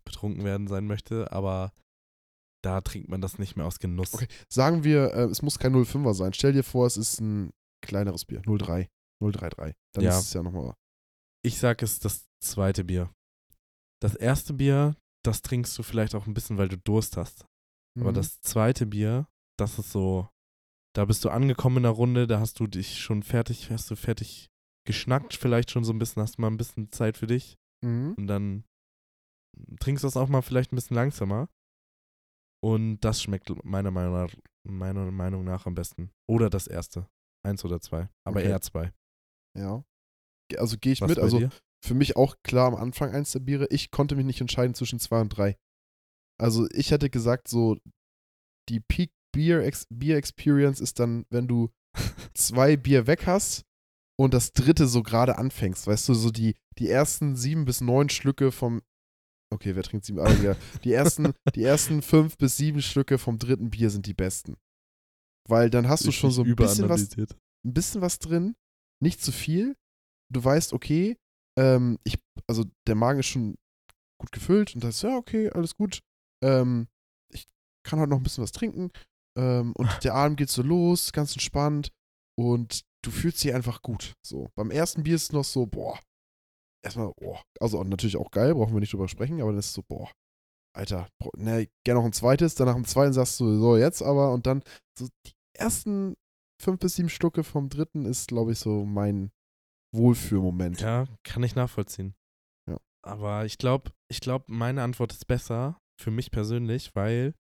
betrunken werden sein möchte, aber da trinkt man das nicht mehr aus Genuss. Okay, sagen wir, äh, es muss kein 05er sein. Stell dir vor, es ist ein kleineres Bier. 03. 033. Dann Ja. ist es ja nochmal. Ich sag es das zweite Bier. Das erste Bier, das trinkst du vielleicht auch ein bisschen, weil du Durst hast. Aber Mhm. das zweite Bier, das ist so, da bist du angekommen in der Runde, da hast du dich schon fertig, hast du fertig geschnackt, vielleicht schon so ein bisschen, hast mal ein bisschen Zeit für dich Mhm. und dann trinkst du das auch mal vielleicht ein bisschen langsamer. Und das schmeckt meiner Meinung nach, meiner Meinung nach am besten. Oder das erste. Eins oder zwei. Aber Okay. eher zwei. Ja. Also gehe ich Was mit. Also dir? für mich auch klar am Anfang eins der Biere. Ich konnte mich nicht entscheiden zwischen zwei und drei. Also ich hätte gesagt, so die Peak Beer, Ex Beer Experience ist dann, wenn du zwei Bier weg hast und das dritte so gerade anfängst. Weißt du, so die, die ersten sieben bis neun Schlücke vom. Okay, wer trinkt sieben? Ja. Die ersten, die ersten fünf bis sieben Schlücke vom dritten Bier sind die besten. Weil dann hast du schon so ein bisschen was ein bisschen was drin, nicht zu viel. Du weißt, okay, ähm, ich, also der Magen ist schon gut gefüllt und das ist ja okay, alles gut. Ähm, ich kann halt noch ein bisschen was trinken ähm, und der Abend geht so los, ganz entspannt und du fühlst dich einfach gut. So beim ersten Bier ist es noch so, boah, erstmal, boah, also natürlich auch geil, brauchen wir nicht drüber sprechen, aber dann ist es so, boah, Alter, ne, gerne noch ein zweites, danach im zweiten sagst du, so jetzt aber und dann so die ersten fünf bis sieben Stücke vom dritten ist, glaube ich, so mein Wohlfühlmoment. Ja, kann ich nachvollziehen. Ja. Aber ich glaube, ich glaube, meine Antwort ist besser für mich persönlich, weil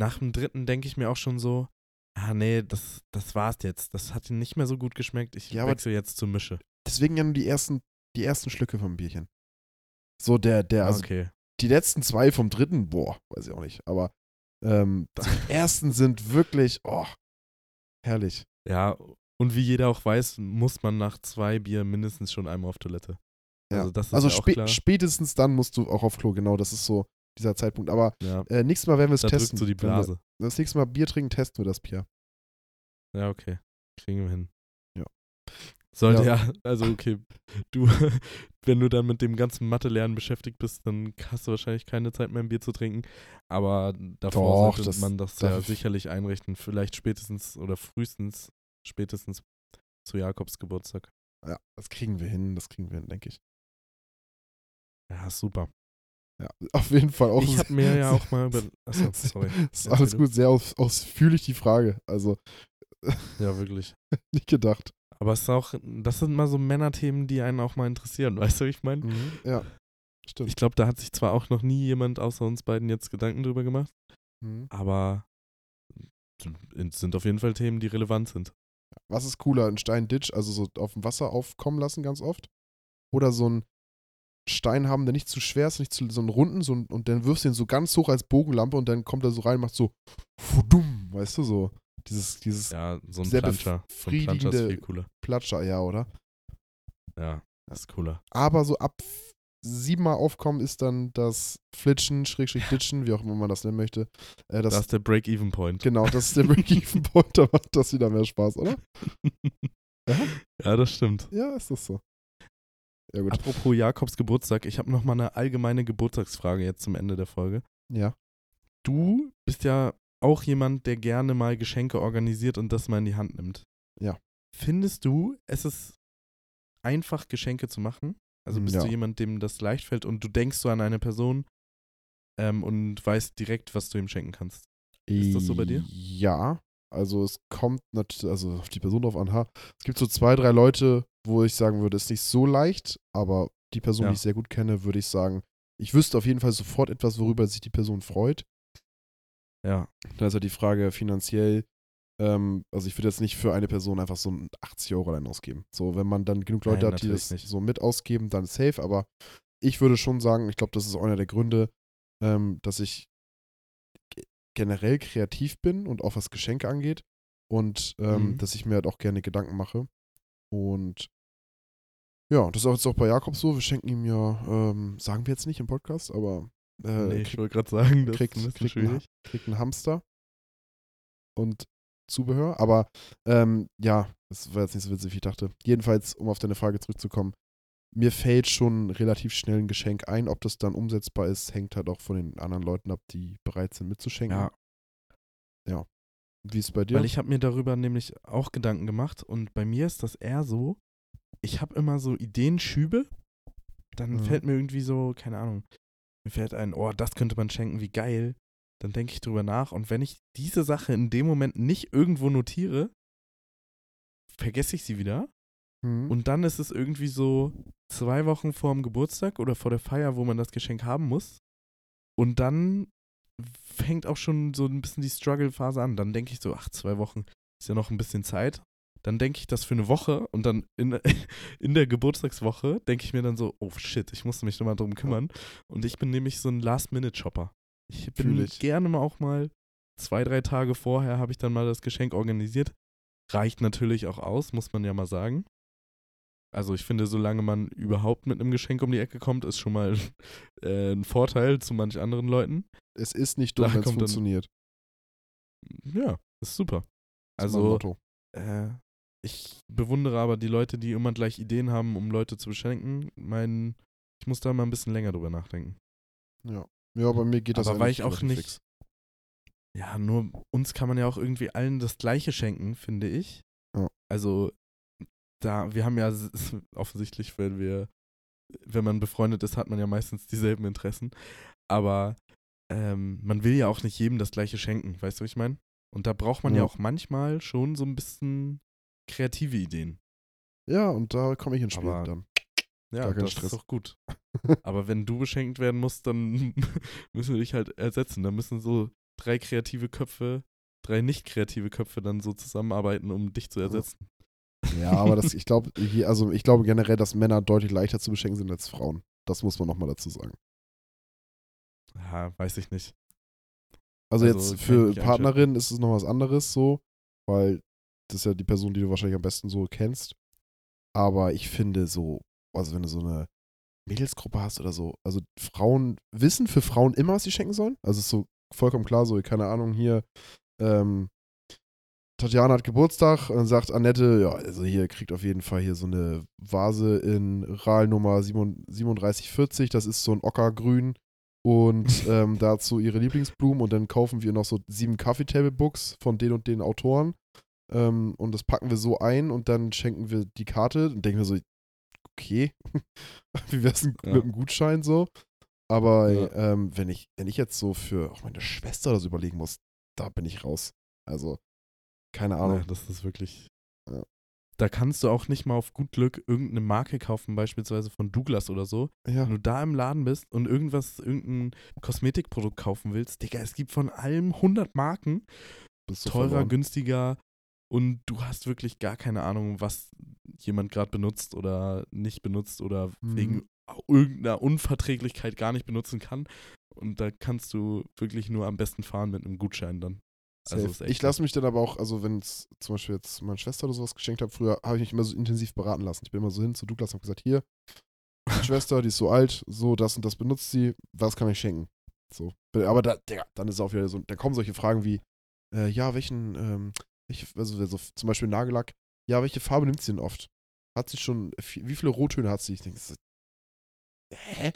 nach dem dritten denke ich mir auch schon so, ah nee, das, das war's jetzt. Das hat nicht mehr so gut geschmeckt. Ich Ja, wechsle jetzt zur Mische. Deswegen ja nur die ersten, die ersten Schlücke vom Bierchen. So der, der, also okay. die letzten zwei vom dritten, boah, weiß ich auch nicht. Aber ähm, die ersten sind wirklich, oh, herrlich. Ja, und wie jeder auch weiß, muss man nach zwei Bier mindestens schon einmal auf Toilette. Ja. Also das ist Also ja spä klar. spätestens dann musst du auch auf Klo, genau, das ist so dieser Zeitpunkt. Aber Ja, äh, nächstes Mal werden wir es testen. so die Wenn wir Blase. das nächste Mal Bier trinken, testen wir das Bier. Ja, okay. Kriegen wir hin. Ja. Sollte ja, also okay, du, wenn du dann mit dem ganzen Mathe-Lernen beschäftigt bist, dann hast du wahrscheinlich keine Zeit mehr, ein Bier zu trinken. Aber davor Doch, sollte das man das ja ich- sicherlich einrichten. Vielleicht spätestens oder frühestens, spätestens zu Jakobs Geburtstag. Ja, das kriegen wir hin, das kriegen wir hin, denke ich. Ja, super. Ja, auf jeden Fall auch. ich habe mir ja auch mal über. Achso, sorry. ist alles gut, sehr aus, ausführlich die Frage. Also, Ja, wirklich. nicht gedacht. Aber es ist auch, das sind mal so Männerthemen, die einen auch mal interessieren, weißt du, wie ich meine? Mhm. Ja, stimmt. Ich glaube, da hat sich zwar auch noch nie jemand außer uns beiden jetzt Gedanken drüber gemacht, Mhm. aber es sind auf jeden Fall Themen, die relevant sind. Was ist cooler, ein Stein-Ditch, also so auf dem Wasser aufkommen lassen ganz oft? Oder so einen Stein haben, der nicht zu schwer ist, nicht zu so einen runden, so ein, und dann wirfst du ihn so ganz hoch als Bogenlampe und dann kommt er so rein und macht so weißt du, so dieses, dieses Ja, so ein Sehr Planscher. So ein Planscher ist viel cooler. Platscher, ja, oder? Ja, das ist cooler. Aber so ab siebenmal aufkommen ist dann das Flitschen, Schrägstrich Ditchen, wie auch immer man das nennen möchte. Äh, das, Das ist der Break-Even-Point. genau, das ist der Break-Even-Point, da macht das wieder mehr Spaß, oder? ja, das stimmt. Ja, ist das so. Ja, gut. Apropos Jakobs Geburtstag, ich habe noch mal eine allgemeine Geburtstagsfrage jetzt zum Ende der Folge. Ja. Du bist ja auch jemand, der gerne mal Geschenke organisiert und das mal in die Hand nimmt. Ja. Findest du, es ist einfach, Geschenke zu machen? Also Mm, bist ja. du jemand, dem das leicht fällt und du denkst so an eine Person ähm, und weißt direkt, was du ihm schenken kannst? Ist das so bei dir? Ja. Also es kommt natürlich, also auf die Person drauf an. Ha. Es gibt so zwei, drei Leute, wo ich sagen würde, ist nicht so leicht, aber die Person, Ja. die ich sehr gut kenne, würde ich sagen, ich wüsste auf jeden Fall sofort etwas, worüber sich die Person freut. Ja. Da ist ja die Frage finanziell, ähm, also ich würde jetzt nicht für eine Person einfach so ein 80 Euro allein ausgeben. So, wenn man dann genug Leute Nein, hat, die das nicht. so mit ausgeben, dann safe, aber ich würde schon sagen, ich glaube, das ist auch einer der Gründe, ähm, dass ich ge- generell kreativ bin und auch was Geschenke angeht und ähm, Mhm. dass ich mir halt auch gerne Gedanken mache. Und ja, das ist auch jetzt auch bei Jakob so. Wir schenken ihm ja, ähm, sagen wir jetzt nicht im Podcast, aber äh, nee, ich wollte gerade sagen, das kriegt, ist ein kriegt, schwierig. kriegt einen Hamster und Zubehör. Aber ähm, ja, das war jetzt nicht so witzig, wie ich dachte. Jedenfalls, um auf deine Frage zurückzukommen, mir fällt schon relativ schnell ein Geschenk ein. Ob das dann umsetzbar ist, hängt halt auch von den anderen Leuten ab, die bereit sind mitzuschenken. Ja, Wie ist es bei dir? Weil ich habe mir darüber nämlich auch Gedanken gemacht und bei mir ist das eher so, ich habe immer so Ideenschübe, dann Mhm. fällt mir irgendwie so, keine Ahnung, mir fällt ein, oh, das könnte man schenken, wie geil. Dann denke ich drüber nach und wenn ich diese Sache in dem Moment nicht irgendwo notiere, vergesse ich sie wieder Hm. und dann ist es irgendwie so zwei Wochen vor dem Geburtstag oder vor der Feier, wo man das Geschenk haben muss. Und dann fängt auch schon so ein bisschen die Struggle-Phase an. Dann denke ich so, ach, zwei Wochen ist ja noch ein bisschen Zeit. Dann denke ich das für eine Woche und dann in, in der Geburtstagswoche denke ich mir dann so, oh shit, ich musste mich nochmal drum kümmern. Und ich bin nämlich so ein Last-Minute-Shopper. Ich bin ich. gerne mal auch mal zwei, drei Tage vorher habe ich dann mal das Geschenk organisiert. Reicht natürlich auch aus, muss man ja mal sagen. Also ich finde, solange man überhaupt mit einem Geschenk um die Ecke kommt, ist schon mal äh, ein Vorteil zu manch anderen Leuten. es ist nicht dumm, wenn es kommt dann- funktioniert. Ja, ist super. Das ist Also Motto. äh, ich bewundere aber die Leute, die immer gleich Ideen haben, um Leute zu beschenken. Mein, ich muss da mal ein bisschen länger drüber nachdenken. Ja. ja, bei mir geht das Aber weil ich auch nicht- fix. Ja, nur uns kann man ja auch irgendwie allen das Gleiche schenken, finde ich. Ja. Also, da, wir haben ja offensichtlich, wenn wir, wenn man befreundet ist, hat man ja meistens dieselben Interessen. Aber ähm, man will ja auch nicht jedem das Gleiche schenken, weißt du, was ich meine? Und da braucht man ja. Ja. auch manchmal schon so ein bisschen kreative Ideen. Ja, und da komme ich ins Spiel Aber- dann. Ja, das Stress. ist doch gut. Aber wenn du beschenkt werden musst, dann müssen wir dich halt ersetzen. Da müssen so drei kreative Köpfe, drei nicht kreative Köpfe dann so zusammenarbeiten, um dich zu ersetzen. Ja, aber das, ich glaube, also ich glaube generell, dass Männer deutlich leichter zu beschenken sind als Frauen. Das muss man nochmal dazu sagen. Ja, weiß ich nicht. Also, Also, jetzt für nicht Partnerin ist es noch was anderes so, weil das ist ja die Person, die du wahrscheinlich am besten so kennst. Aber ich finde so, also wenn du so eine Mädelsgruppe hast oder so, also Frauen wissen für Frauen immer, was sie schenken sollen. Also ist so vollkommen klar, so, keine Ahnung, hier, ähm, Tatjana hat Geburtstag und dann sagt Annette, ja, also hier kriegt auf jeden Fall hier so eine Vase in RAL Nummer 3740, das ist so ein Ockergrün und ähm, dazu ihre Lieblingsblumen und dann kaufen wir noch so sieben Coffee Table Books von den und den Autoren ähm, und das packen wir so ein und dann schenken wir die Karte und denken wir so, okay, wie wär's denn Ja. mit einem Gutschein so? Aber Ja. ähm, wenn, ich, wenn ich jetzt so für auch meine Schwester so überlegen muss, da bin ich raus. Also, keine Ahnung. Nee, das ist wirklich. Ja. Da kannst du auch nicht mal auf gut Glück irgendeine Marke kaufen, beispielsweise von Douglas oder so. Ja, Wenn du da im Laden bist und irgendwas, irgendein Kosmetikprodukt kaufen willst, Digga, es gibt von allem 100 Marken, bist du teurer, verloren. günstiger und du hast wirklich gar keine Ahnung, was jemand gerade benutzt oder nicht benutzt oder Mhm. wegen irgendeiner Unverträglichkeit gar nicht benutzen kann. Und da kannst du wirklich nur am besten fahren mit einem Gutschein dann. Also ich lasse mich dann aber auch, also wenn es zum Beispiel jetzt meine Schwester oder sowas geschenkt hat, früher habe ich mich immer so intensiv beraten lassen. Ich bin immer so hin zu Douglas und habe gesagt, hier, meine Schwester, die ist so alt, so das und das benutzt sie, was kann ich schenken? So. Aber da, Digga, dann ist auch wieder so, da kommen solche Fragen wie, äh, ja, welchen, ähm, welche, also so, zum Beispiel Nagellack, ja, welche Farbe nimmt sie denn oft? Hat sie schon, wie viele Rottöne hat sie? Ich denke, so, hä?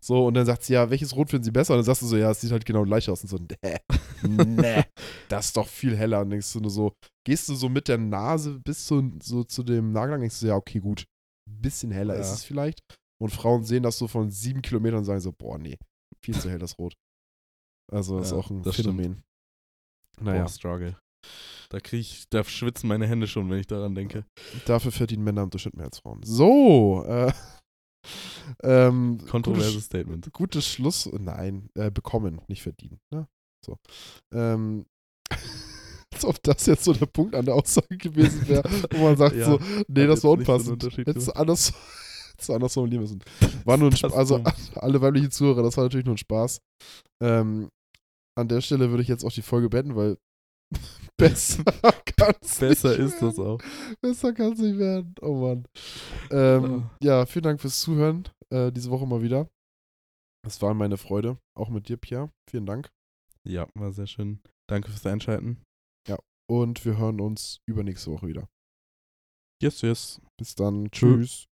So, und dann sagt sie, ja, welches Rot finden sie besser? Und dann sagst du so, ja, es sieht halt genau gleich aus. Und so, nee, nee, das ist doch viel heller. Und denkst du nur so, gehst du so mit der Nase bis zu, so zu dem Nagellack, denkst du, ja, okay, gut, ein bisschen heller ist Ja. es vielleicht. Und Frauen sehen das so von sieben Kilometern und sagen so, boah, nee, viel zu hell das Rot. Also, das Ja, ist auch ein das stimmt. Phänomen. Naja. Naja, Struggle. Da krieg ich, da schwitzen meine Hände schon, wenn ich daran denke. dafür verdienen Männer im Durchschnitt mehr als Frauen. So, äh, ähm, Kontroverses gutes, Statement. gutes Schluss, nein, äh, bekommen, nicht verdienen. Ne? So. Ähm, als ob das jetzt so der Punkt an der Aussage gewesen wäre, wo man sagt Ja, so, nee, das war so unpassend. Unterschied Hättest du anders, hättest anders formulieren müssen. War nur ein Spaß, also alle weiblichen Zuhörer, das war natürlich nur ein Spaß. Ähm, an der Stelle würde ich jetzt auch die Folge beenden, weil besser kann's Besser nicht ist das werden. auch. Besser kann es nicht werden. Oh Mann. Ähm, ja, vielen Dank fürs Zuhören. Äh, diese Woche mal wieder. Es war meine Freude. Auch mit dir, Pierre. Vielen Dank. Ja, war sehr schön. Danke fürs Einschalten. Und wir hören uns übernächste Woche wieder. Yes, yes. Bis dann. Tschö. Tschüss.